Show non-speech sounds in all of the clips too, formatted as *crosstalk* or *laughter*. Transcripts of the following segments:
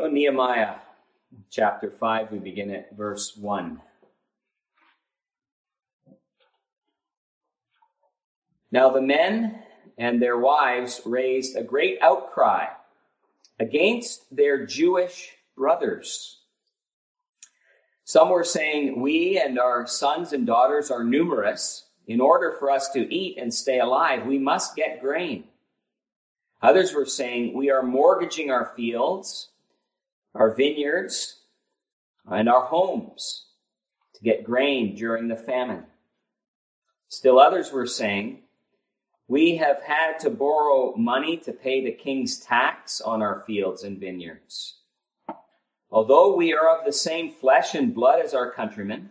So, Nehemiah chapter 5, we begin at verse 1. Now the men and their wives raised a great outcry against their Jewish brothers. Some were saying, We and our sons and daughters are numerous. In order for us to eat and stay alive, we must get grain. Others were saying, We are mortgaging our fields, our vineyards, and our homes to get grain during the famine. Still others were saying, we have had to borrow money to pay the king's tax on our fields and vineyards. Although we are of the same flesh and blood as our countrymen,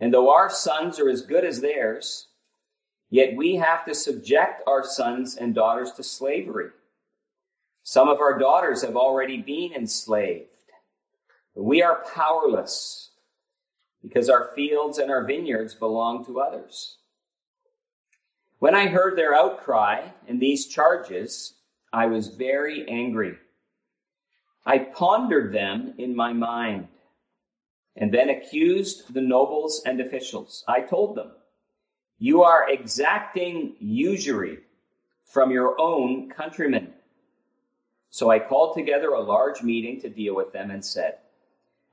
and though our sons are as good as theirs, yet we have to subject our sons and daughters to slavery. Some of our daughters have already been enslaved. We are powerless because our fields and our vineyards belong to others. When I heard their outcry and these charges, I was very angry. I pondered them in my mind and then accused the nobles and officials. I told them, You are exacting usury from your own countrymen. So I called together a large meeting to deal with them and said,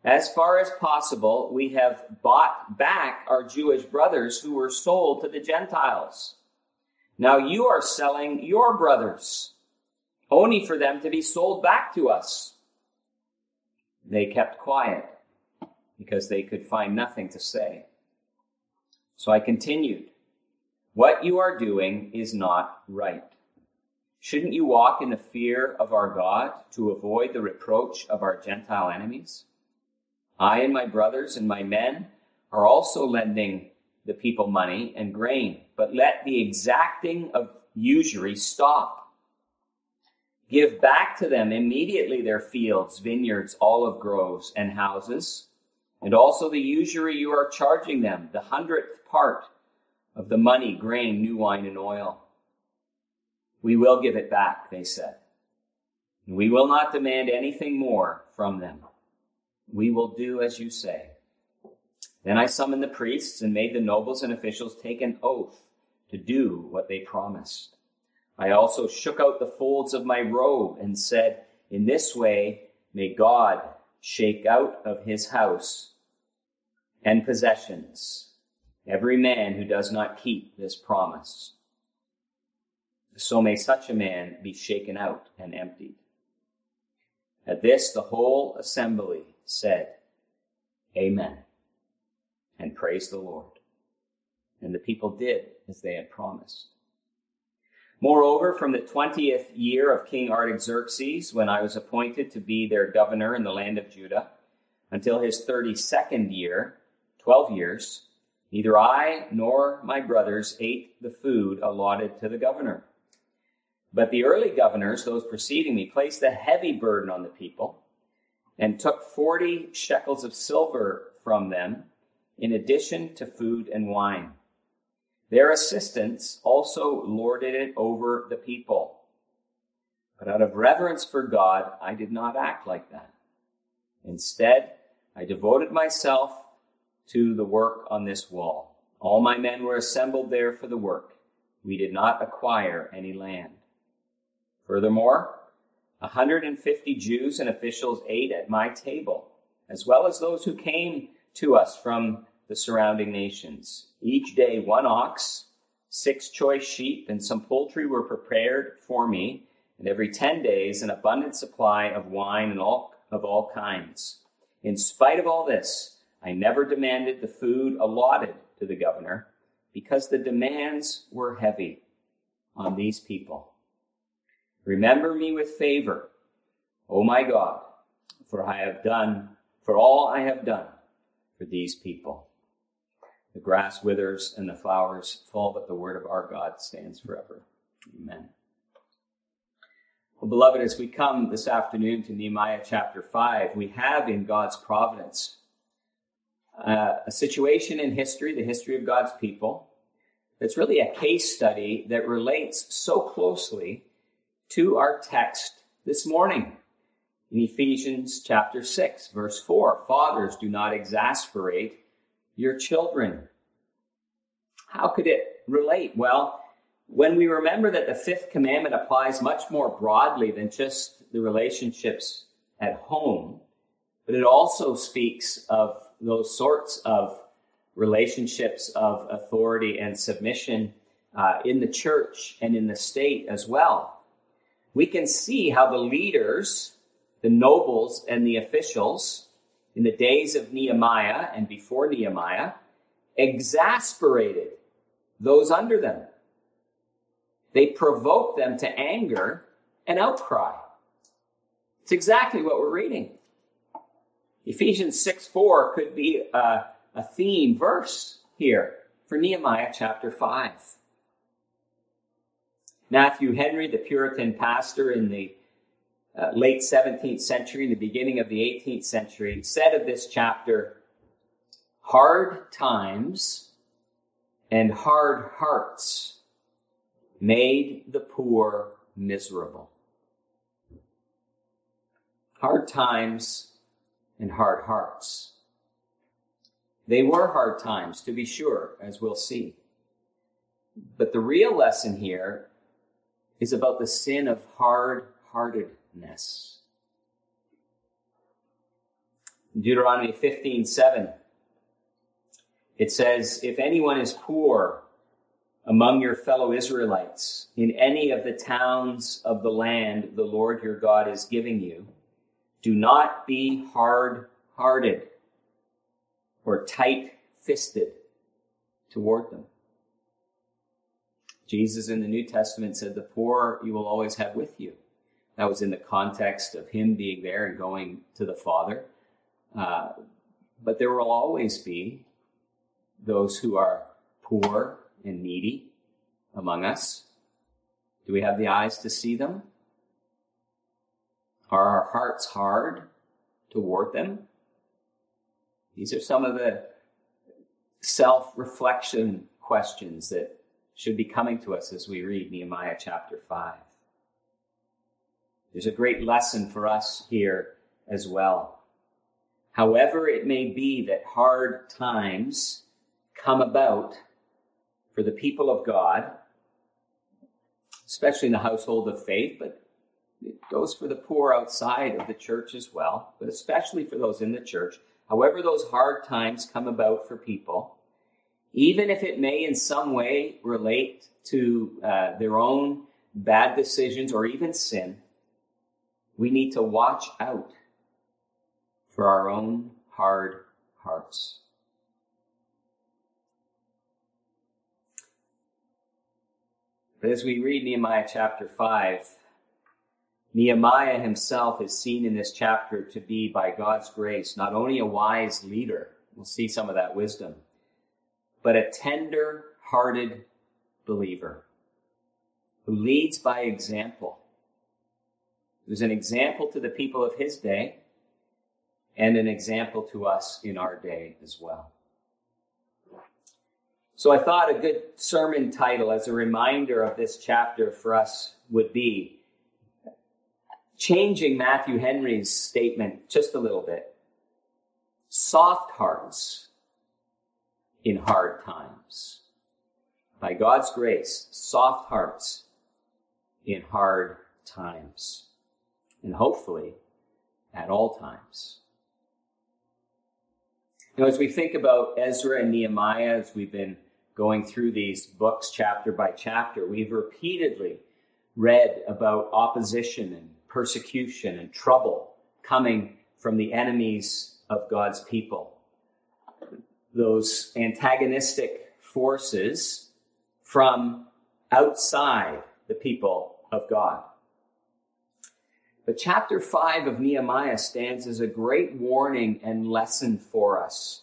As far as possible, we have bought back our Jewish brothers who were sold to the Gentiles now you are selling your brothers, only for them to be sold back to us. They kept quiet because they could find nothing to say. So I continued, What you are doing is not right. Shouldn't you walk in the fear of our God to avoid the reproach of our Gentile enemies? I and my brothers and my men are also lending the people money and grain, but let the exacting of usury stop. Give back to them immediately their fields, vineyards, olive groves, and houses, and also the usury you are charging them, the hundredth part of the money, grain, new wine, and oil. We will give it back, they said. We will not demand anything more from them. We will do as you say. Then I summoned the priests and made the nobles and officials take an oath to do what they promised. I also shook out the folds of my robe and said, In this way may God shake out of his house and possessions every man who does not keep this promise. So may such a man be shaken out and emptied. At this, the whole assembly said, Amen and praised the Lord. And the people did as they had promised. Moreover, from the 20th year of King Artaxerxes, when I was appointed to be their governor in the land of Judah, until his 32nd year, 12 years, neither I nor my brothers ate the food allotted to the governor. But the early governors, those preceding me, placed a heavy burden on the people and took 40 shekels of silver from them in addition to food and wine. Their assistants also lorded it over the people. But out of reverence for God, I did not act like that. Instead, I devoted myself to the work on this wall. All my men were assembled there for the work. We did not acquire any land. Furthermore, 150 Jews and officials ate at my table, as well as those who came to us from the surrounding nations. Each day, one ox, six choice sheep, and some poultry were prepared for me, and every ten days, an abundant supply of wine and all, of all kinds. In spite of all this, I never demanded the food allotted to the governor because the demands were heavy on these people. Remember me with favor, O my God, for I have done, for all I have done for these people. The grass withers and the flowers fall, but the word of our God stands forever. Amen. Well, beloved, as we come this afternoon to Nehemiah chapter 5, we have in God's providence uh, a situation in history, the history of God's people, that's really a case study that relates so closely to our text this morning In Ephesians chapter 6, verse 4, fathers, do not exasperate your children. How could it relate? Well, when we remember that the fifth commandment applies much more broadly than just the relationships at home, but it also speaks of those sorts of relationships of authority and submission uh, in the church and in the state as well. We can see how the leaders, the nobles, and the officials in the days of Nehemiah and before Nehemiah exasperated those under them. They provoked them to anger and outcry. It's exactly what we're reading. Ephesians 6 4 could be a, a theme verse here for Nehemiah chapter 5. Matthew Henry, the Puritan pastor in the uh, late 17th century, and the beginning of the 18th century, said of this chapter, hard times and hard hearts made the poor miserable. Hard times and hard hearts. They were hard times, to be sure, as we'll see. But the real lesson here is about the sin of hard heartedness. Deuteronomy 15 7, it says, If anyone is poor among your fellow Israelites in any of the towns of the land the Lord your God is giving you, do not be hard hearted or tight fisted toward them. Jesus in the New Testament said, The poor you will always have with you. That was in the context of him being there and going to the Father. Uh, but there will always be those who are poor and needy among us. Do we have the eyes to see them? Are our hearts hard toward them? These are some of the self reflection questions that should be coming to us as we read Nehemiah chapter 5. There's a great lesson for us here as well. However, it may be that hard times come about for the people of God, especially in the household of faith, but it goes for the poor outside of the church as well, but especially for those in the church. However, those hard times come about for people, even if it may in some way relate to uh, their own bad decisions or even sin, we need to watch out for our own hard hearts. But as we read Nehemiah chapter 5, Nehemiah himself is seen in this chapter to be, by God's grace, not only a wise leader, we'll see some of that wisdom, but a tender hearted believer who leads by example, who's an example to the people of his day and an example to us in our day as well. So I thought a good sermon title as a reminder of this chapter for us would be changing Matthew Henry's statement just a little bit. Soft hearts in hard times. By God's grace, soft hearts in hard times. And hopefully at all times. Know, as we think about Ezra and Nehemiah, as we've been going through these books chapter by chapter, we've repeatedly read about opposition and persecution and trouble coming from the enemies of God's people those antagonistic forces from outside the people of God. But chapter 5 of Nehemiah stands as a great warning and lesson for us.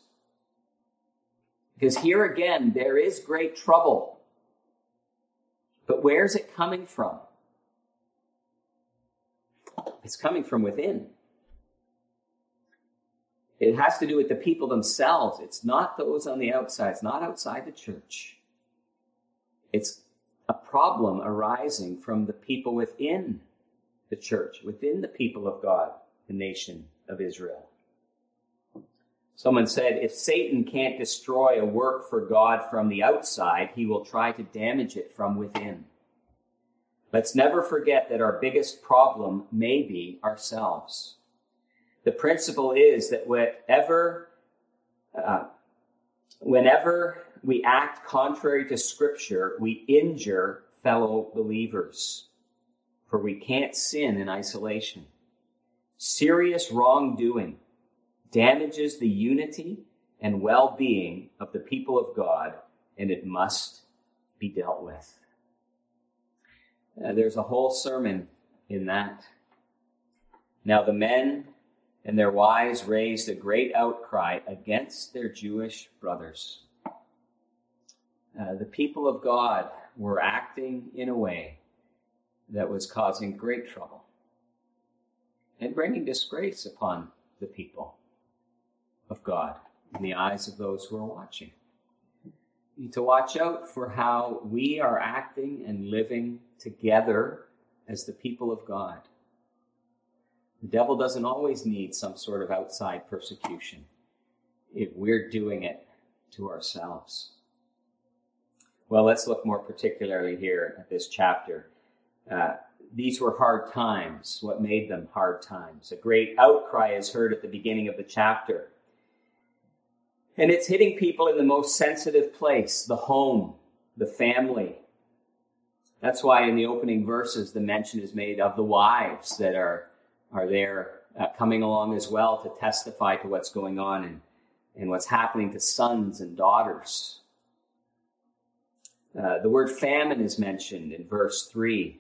Because here again, there is great trouble. But where's it coming from? It's coming from within. It has to do with the people themselves. It's not those on the outside. It's not outside the church. It's a problem arising from the people within the church, within the people of God the nation of Israel. Someone said, if Satan can't destroy a work for God from the outside, he will try to damage it from within. Let's never forget that our biggest problem may be ourselves. The principle is that whatever, uh, whenever we act contrary to Scripture, we injure fellow believers. For we can't sin in isolation. Serious wrongdoing damages the unity and well being of the people of God, and it must be dealt with. Uh, there's a whole sermon in that. Now, the men and their wives raised a great outcry against their Jewish brothers. Uh, the people of God were acting in a way that was causing great trouble and bringing disgrace upon the people of God in the eyes of those who are watching. We need to watch out for how we are acting and living together as the people of God. The devil doesn't always need some sort of outside persecution if we're doing it to ourselves. Well, let's look more particularly here at this chapter. Uh, these were hard times. What made them hard times? A great outcry is heard at the beginning of the chapter. And it's hitting people in the most sensitive place the home, the family. That's why in the opening verses, the mention is made of the wives that are, are there uh, coming along as well to testify to what's going on and, and what's happening to sons and daughters. Uh, the word famine is mentioned in verse 3.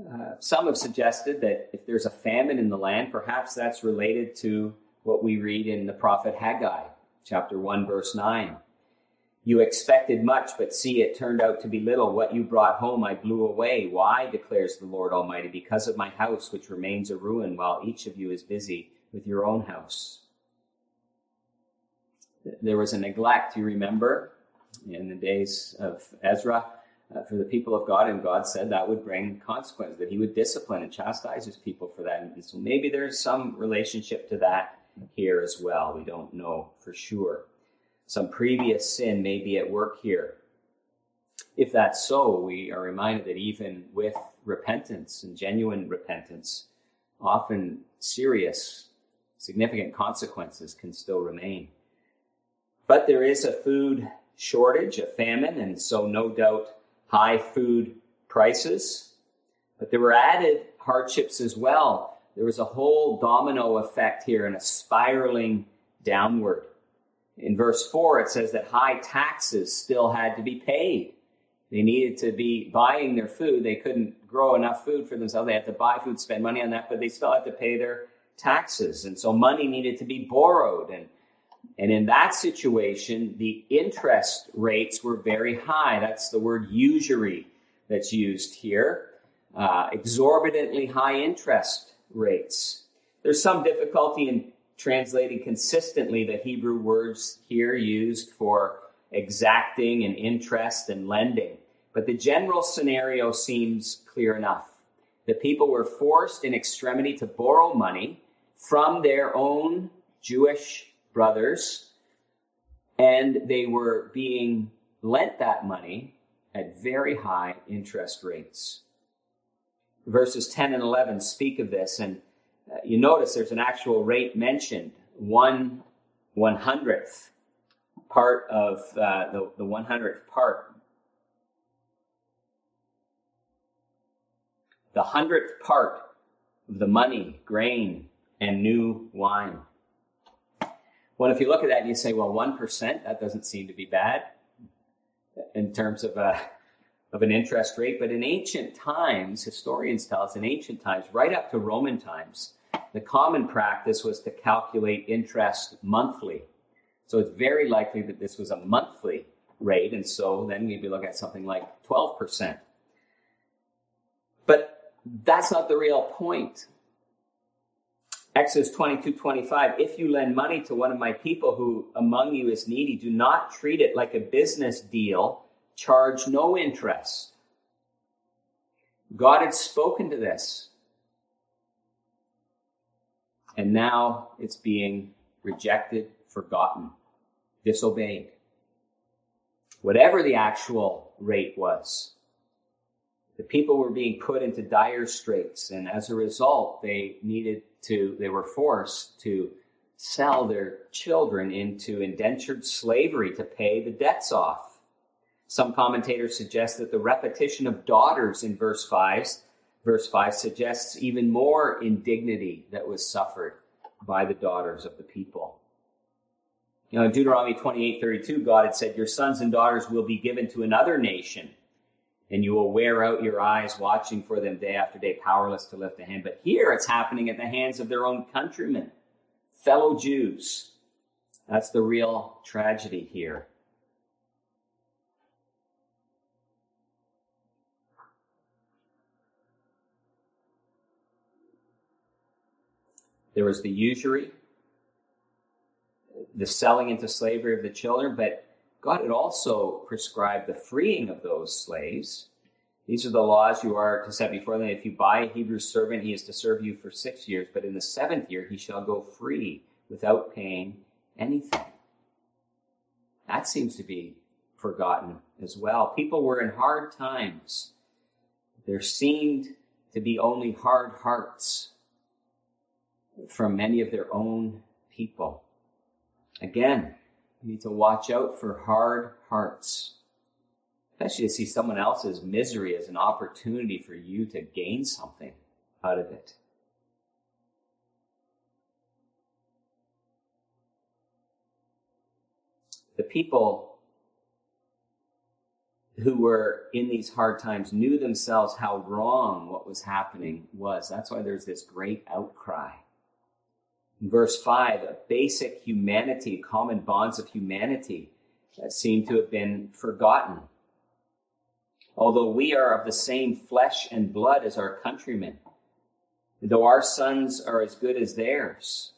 Uh, some have suggested that if there's a famine in the land, perhaps that's related to what we read in the prophet Haggai, chapter 1, verse 9. You expected much, but see, it turned out to be little. What you brought home, I blew away. Why, declares the Lord Almighty? Because of my house, which remains a ruin, while each of you is busy with your own house. There was a neglect, you remember, in the days of Ezra uh, for the people of God, and God said that would bring consequence, that He would discipline and chastise His people for that. And so maybe there's some relationship to that here as well. We don't know for sure. Some previous sin may be at work here. If that's so, we are reminded that even with repentance and genuine repentance, often serious, significant consequences can still remain. But there is a food shortage, a famine, and so no doubt high food prices. But there were added hardships as well. There was a whole domino effect here and a spiraling downward. In verse 4, it says that high taxes still had to be paid. They needed to be buying their food. They couldn't grow enough food for themselves. They had to buy food, spend money on that, but they still had to pay their taxes. And so money needed to be borrowed. And and in that situation, the interest rates were very high. That's the word usury that's used here. Uh, exorbitantly high interest rates. There's some difficulty in translating consistently the Hebrew words here used for exacting and interest and lending. But the general scenario seems clear enough. The people were forced in extremity to borrow money from their own Jewish brothers, and they were being lent that money at very high interest rates. Verses 10 and 11 speak of this, and you notice there's an actual rate mentioned, one one hundredth part of uh, the, the one hundredth part. The hundredth part of the money, grain, and new wine. Well, if you look at that and you say, well, 1%, that doesn't seem to be bad in terms of, a, uh, of an interest rate. But in ancient times, historians tell us in ancient times, right up to Roman times, the common practice was to calculate interest monthly. So it's very likely that this was a monthly rate. And so then we'd be looking at something like 12%. But that's not the real point. Exodus 22, 25. If you lend money to one of my people who among you is needy, do not treat it like a business deal. Charge no interest. God had spoken to this. And now it's being rejected, forgotten, disobeyed. Whatever the actual rate was, the people were being put into dire straits, and as a result, they needed to, they were forced to sell their children into indentured slavery to pay the debts off. Some commentators suggest that the repetition of daughters in verse 5, verse 5 suggests even more indignity that was suffered by the daughters of the people. You know, in Deuteronomy 28 32, God had said, Your sons and daughters will be given to another nation, and you will wear out your eyes watching for them day after day, powerless to lift a hand. But here it's happening at the hands of their own countrymen, fellow Jews. That's the real tragedy here. There was the usury, the selling into slavery of the children, but God had also prescribed the freeing of those slaves. These are the laws you are to set before them. If you buy a Hebrew servant, he is to serve you for six years, but in the seventh year he shall go free without paying anything. That seems to be forgotten as well. People were in hard times. There seemed to be only hard hearts from many of their own people. Again, you need to watch out for hard hearts, especially to see someone else's misery as an opportunity for you to gain something out of it. The people who were in these hard times knew themselves how wrong what was happening was. That's why there's this great outcry. In verse 5, a basic humanity, common bonds of humanity that seem to have been forgotten. Although we are of the same flesh and blood as our countrymen, though our sons are as good as theirs,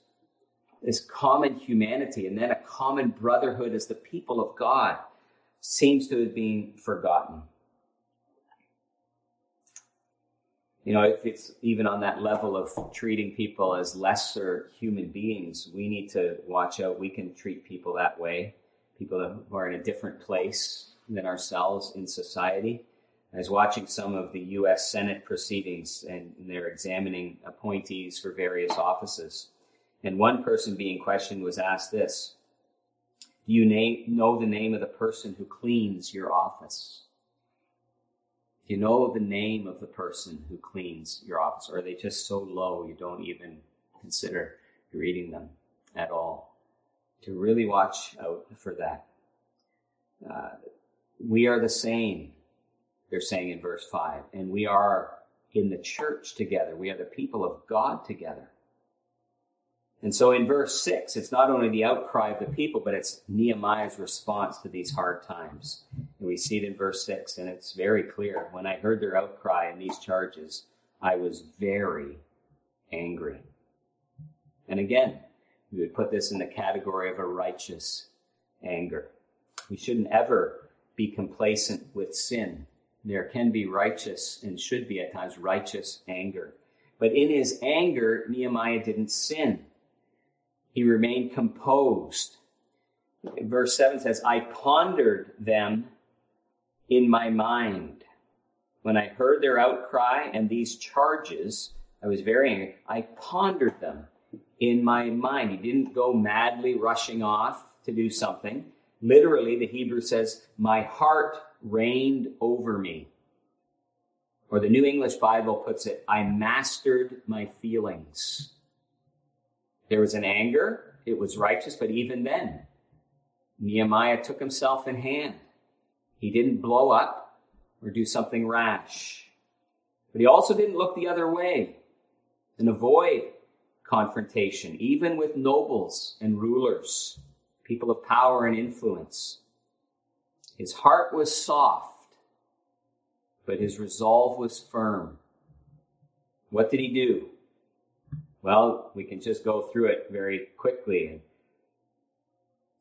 this common humanity and then a common brotherhood as the people of God seems to have been forgotten. You know, if it's even on that level of treating people as lesser human beings, we need to watch out. We can treat people that way, people who are in a different place than ourselves in society. I was watching some of the U.S. Senate proceedings, and they're examining appointees for various offices. And one person being questioned was asked this Do you name, know the name of the person who cleans your office? You know the name of the person who cleans your office? Or are they just so low you don't even consider reading them at all? To really watch out for that. Uh, we are the same, they're saying in verse 5, and we are in the church together. We are the people of God together. And so in verse 6, it's not only the outcry of the people, but it's Nehemiah's response to these hard times. And we see it in verse 6, and it's very clear. When I heard their outcry and these charges, I was very angry. And again, we would put this in the category of a righteous anger. We shouldn't ever be complacent with sin. There can be righteous and should be at times righteous anger. But in his anger, Nehemiah didn't sin. He remained composed. Verse 7 says, I pondered them in my mind. When I heard their outcry and these charges, I was very angry. I pondered them in my mind. He didn't go madly rushing off to do something. Literally, the Hebrew says, My heart reigned over me. Or the New English Bible puts it, I mastered my feelings. There was an anger, it was righteous, but even then, Nehemiah took himself in hand. He didn't blow up or do something rash. But he also didn't look the other way and avoid confrontation, even with nobles and rulers, people of power and influence. His heart was soft, but his resolve was firm. What did he do? Well, we can just go through it very quickly and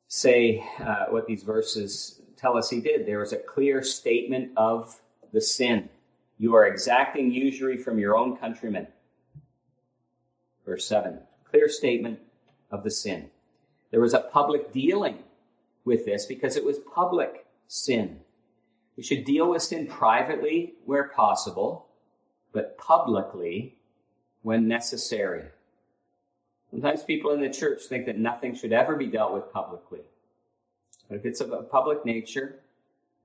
say uh, what these verses tell us he did. There was a clear statement of the sin. You are exacting usury from your own countrymen. Verse 7 clear statement of the sin. There was a public dealing with this because it was public sin. We should deal with sin privately where possible, but publicly when necessary. Sometimes people in the church think that nothing should ever be dealt with publicly. But if it's of a public nature,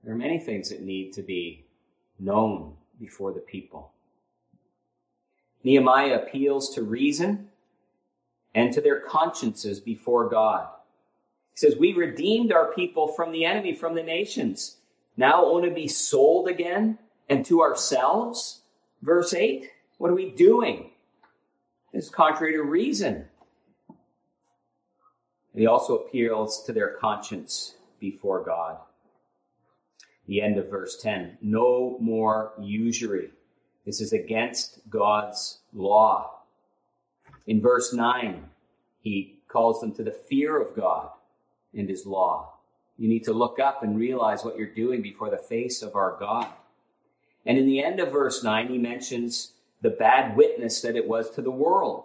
there are many things that need to be known before the people. Nehemiah appeals to reason and to their consciences before God. He says, We redeemed our people from the enemy, from the nations. Now only be sold again and to ourselves? Verse 8. What are we doing? It's contrary to reason. He also appeals to their conscience before God. The end of verse 10 no more usury. This is against God's law. In verse 9, he calls them to the fear of God and his law. You need to look up and realize what you're doing before the face of our God. And in the end of verse 9, he mentions the bad witness that it was to the world.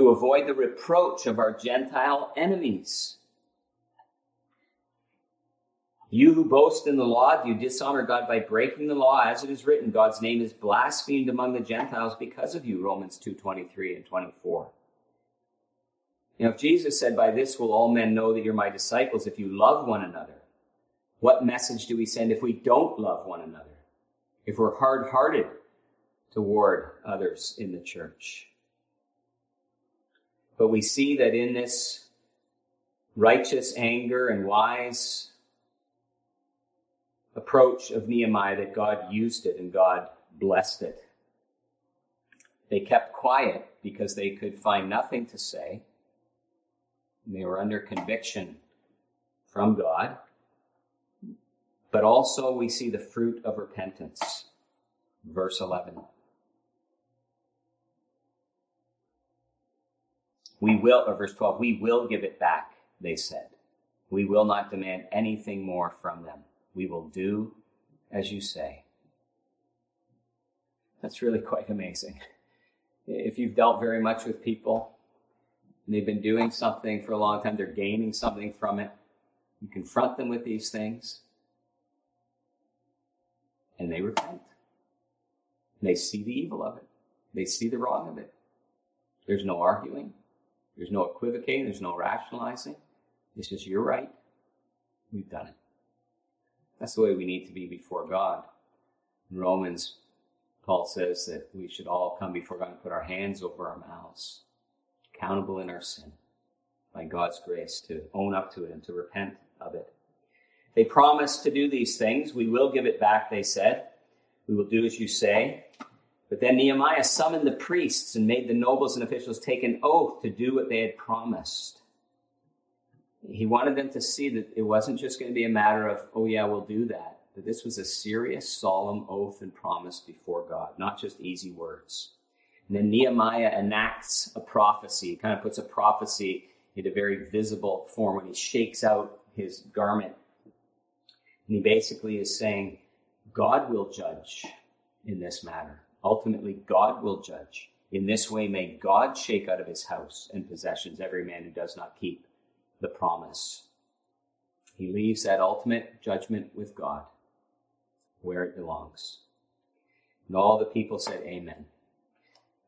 To avoid the reproach of our Gentile enemies. You who boast in the law, do you dishonor God by breaking the law? As it is written, God's name is blasphemed among the Gentiles because of you, Romans 2 23 and 24. You know, if Jesus said, By this will all men know that you're my disciples if you love one another, what message do we send if we don't love one another? If we're hard hearted toward others in the church? But we see that in this righteous anger and wise approach of Nehemiah that God used it and God blessed it. They kept quiet because they could find nothing to say. And they were under conviction from God. But also we see the fruit of repentance. Verse 11. We will, or verse 12, we will give it back, they said. We will not demand anything more from them. We will do as you say. That's really *laughs* quite amazing. If you've dealt very much with people and they've been doing something for a long time, they're gaining something from it, you confront them with these things and they repent. They see the evil of it. They see the wrong of it. There's no arguing. There's no equivocating. There's no rationalizing. It's just, you're right. We've done it. That's the way we need to be before God. In Romans, Paul says that we should all come before God and put our hands over our mouths, accountable in our sin, by God's grace, to own up to it and to repent of it. They promised to do these things. We will give it back, they said. We will do as you say. But then Nehemiah summoned the priests and made the nobles and officials take an oath to do what they had promised. He wanted them to see that it wasn't just going to be a matter of, oh, yeah, we'll do that. That this was a serious, solemn oath and promise before God, not just easy words. And then Nehemiah enacts a prophecy. He kind of puts a prophecy into very visible form when he shakes out his garment. And he basically is saying, God will judge in this matter. Ultimately, God will judge. In this way, may God shake out of his house and possessions every man who does not keep the promise. He leaves that ultimate judgment with God where it belongs. And all the people said, Amen.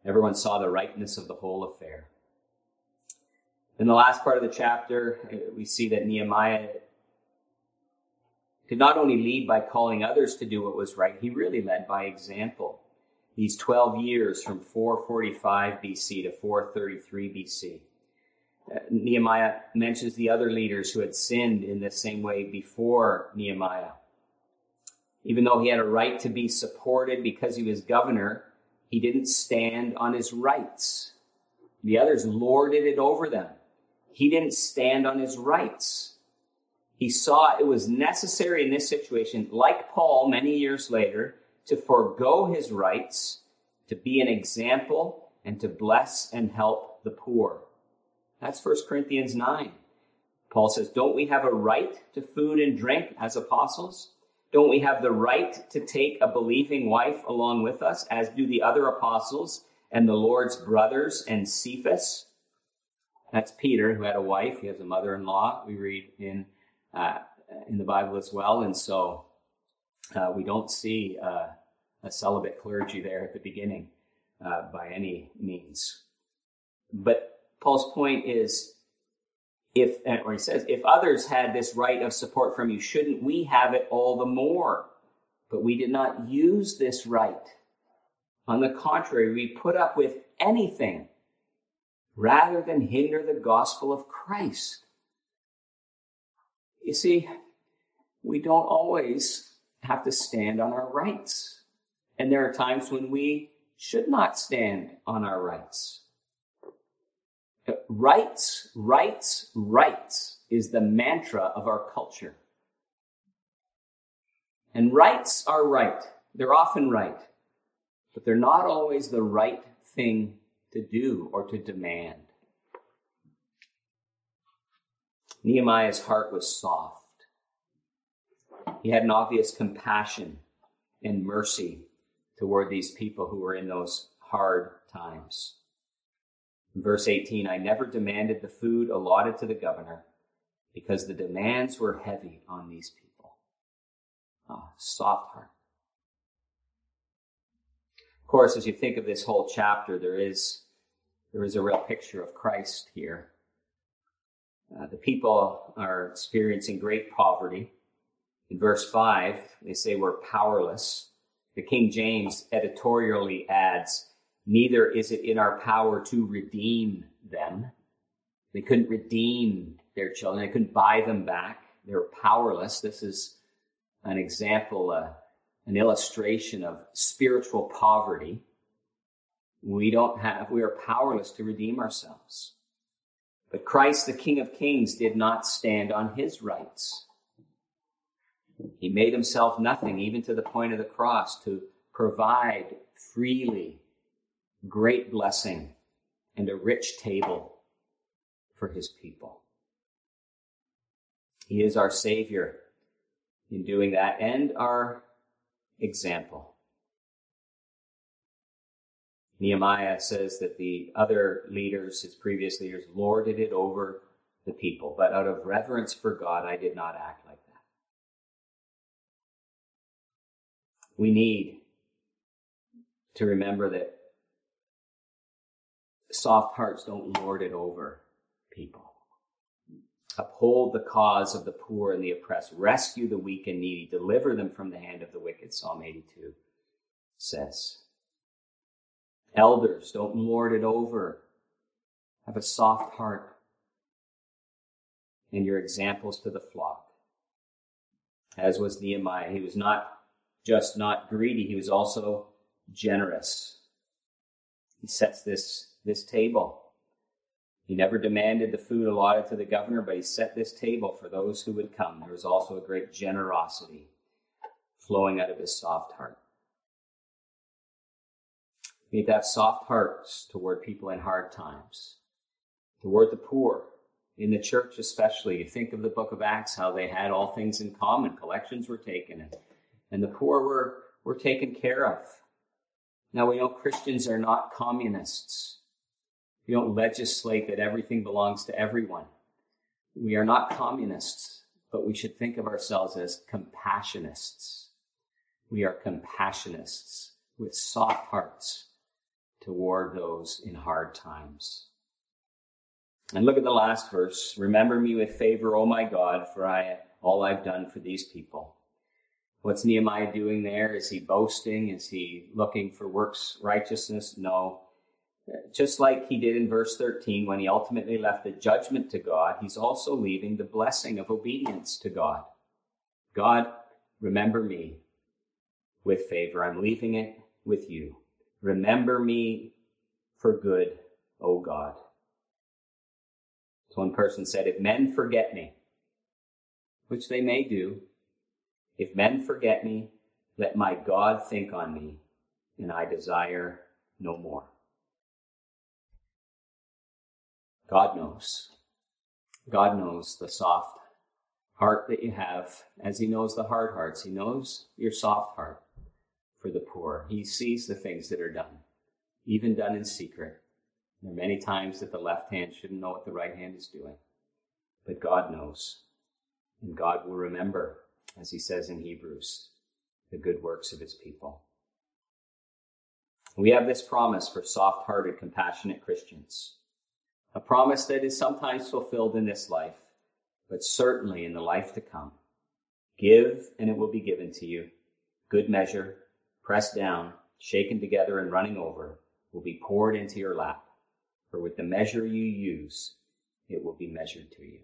Everyone saw the rightness of the whole affair. In the last part of the chapter, we see that Nehemiah did not only lead by calling others to do what was right, he really led by example. These 12 years from 445 BC to 433 BC. Uh, Nehemiah mentions the other leaders who had sinned in the same way before Nehemiah. Even though he had a right to be supported because he was governor, he didn't stand on his rights. The others lorded it over them. He didn't stand on his rights. He saw it was necessary in this situation, like Paul many years later, to forego his rights, to be an example, and to bless and help the poor. That's 1 Corinthians 9. Paul says, Don't we have a right to food and drink as apostles? Don't we have the right to take a believing wife along with us, as do the other apostles and the Lord's brothers and Cephas? That's Peter, who had a wife. He has a mother-in-law. We read in uh, in the Bible as well, and so uh, we don't see uh, a celibate clergy there at the beginning uh, by any means. But Paul's point is, if or he says, if others had this right of support from you, shouldn't we have it all the more? But we did not use this right. On the contrary, we put up with anything rather than hinder the gospel of Christ. You see, we don't always have to stand on our rights. And there are times when we should not stand on our rights. Uh, rights, rights, rights is the mantra of our culture. And rights are right. They're often right. But they're not always the right thing to do or to demand. Nehemiah's heart was soft. He had an obvious compassion and mercy toward these people who were in those hard times. In verse 18, I never demanded the food allotted to the governor because the demands were heavy on these people. Ah, soft heart. Of course, as you think of this whole chapter, there is, there is a real picture of Christ here. Uh, the people are experiencing great poverty. In verse 5, they say we're powerless. The King James editorially adds, Neither is it in our power to redeem them. They couldn't redeem their children. They couldn't buy them back. They were powerless. This is an example, uh, an illustration of spiritual poverty. We don't have, we are powerless to redeem ourselves. But Christ, the King of Kings, did not stand on his rights. He made himself nothing, even to the point of the cross, to provide freely great blessing and a rich table for his people. He is our Savior in doing that and our example. Nehemiah says that the other leaders, his previous leaders, lorded it over the people, but out of reverence for God, I did not act We need to remember that soft hearts don't lord it over people. Uphold the cause of the poor and the oppressed. Rescue the weak and needy. Deliver them from the hand of the wicked. Psalm 82 says. Elders, don't lord it over. Have a soft heart. And your examples to the flock. As was Nehemiah. He was not just not greedy, he was also generous. He sets this this table. He never demanded the food allotted to the governor, but he set this table for those who would come. There was also a great generosity flowing out of his soft heart. To have soft hearts toward people in hard times, toward the poor, in the church especially. You think of the book of Acts, how they had all things in common. Collections were taken, and, and the poor were, were taken care of. Now we know Christians are not communists. We don't legislate that everything belongs to everyone. We are not communists, but we should think of ourselves as compassionists. We are compassionists with soft hearts toward those in hard times. And look at the last verse. Remember me with favor, O my God, for I all I've done for these people. What's Nehemiah doing there? Is he boasting? Is he looking for works righteousness? No. Just like he did in verse 13 when he ultimately left the judgment to God, he's also leaving the blessing of obedience to God. God, remember me with favor. I'm leaving it with you. Remember me for good, O God. So one person said, if men forget me, which they may do, if men forget me, let my God think on me, and I desire no more. God knows. God knows the soft heart that you have, as He knows the hard hearts. He knows your soft heart for the poor. He sees the things that are done, even done in secret. There are many times that the left hand shouldn't know what the right hand is doing, but God knows. And God will remember, as He says in Hebrews, the good works of His people. We have this promise for soft hearted, compassionate Christians. A promise that is sometimes fulfilled in this life, but certainly in the life to come. Give, and it will be given to you. Good measure, pressed down, shaken together, and running over, will be poured into your lap. For with the measure you use, it will be measured to you.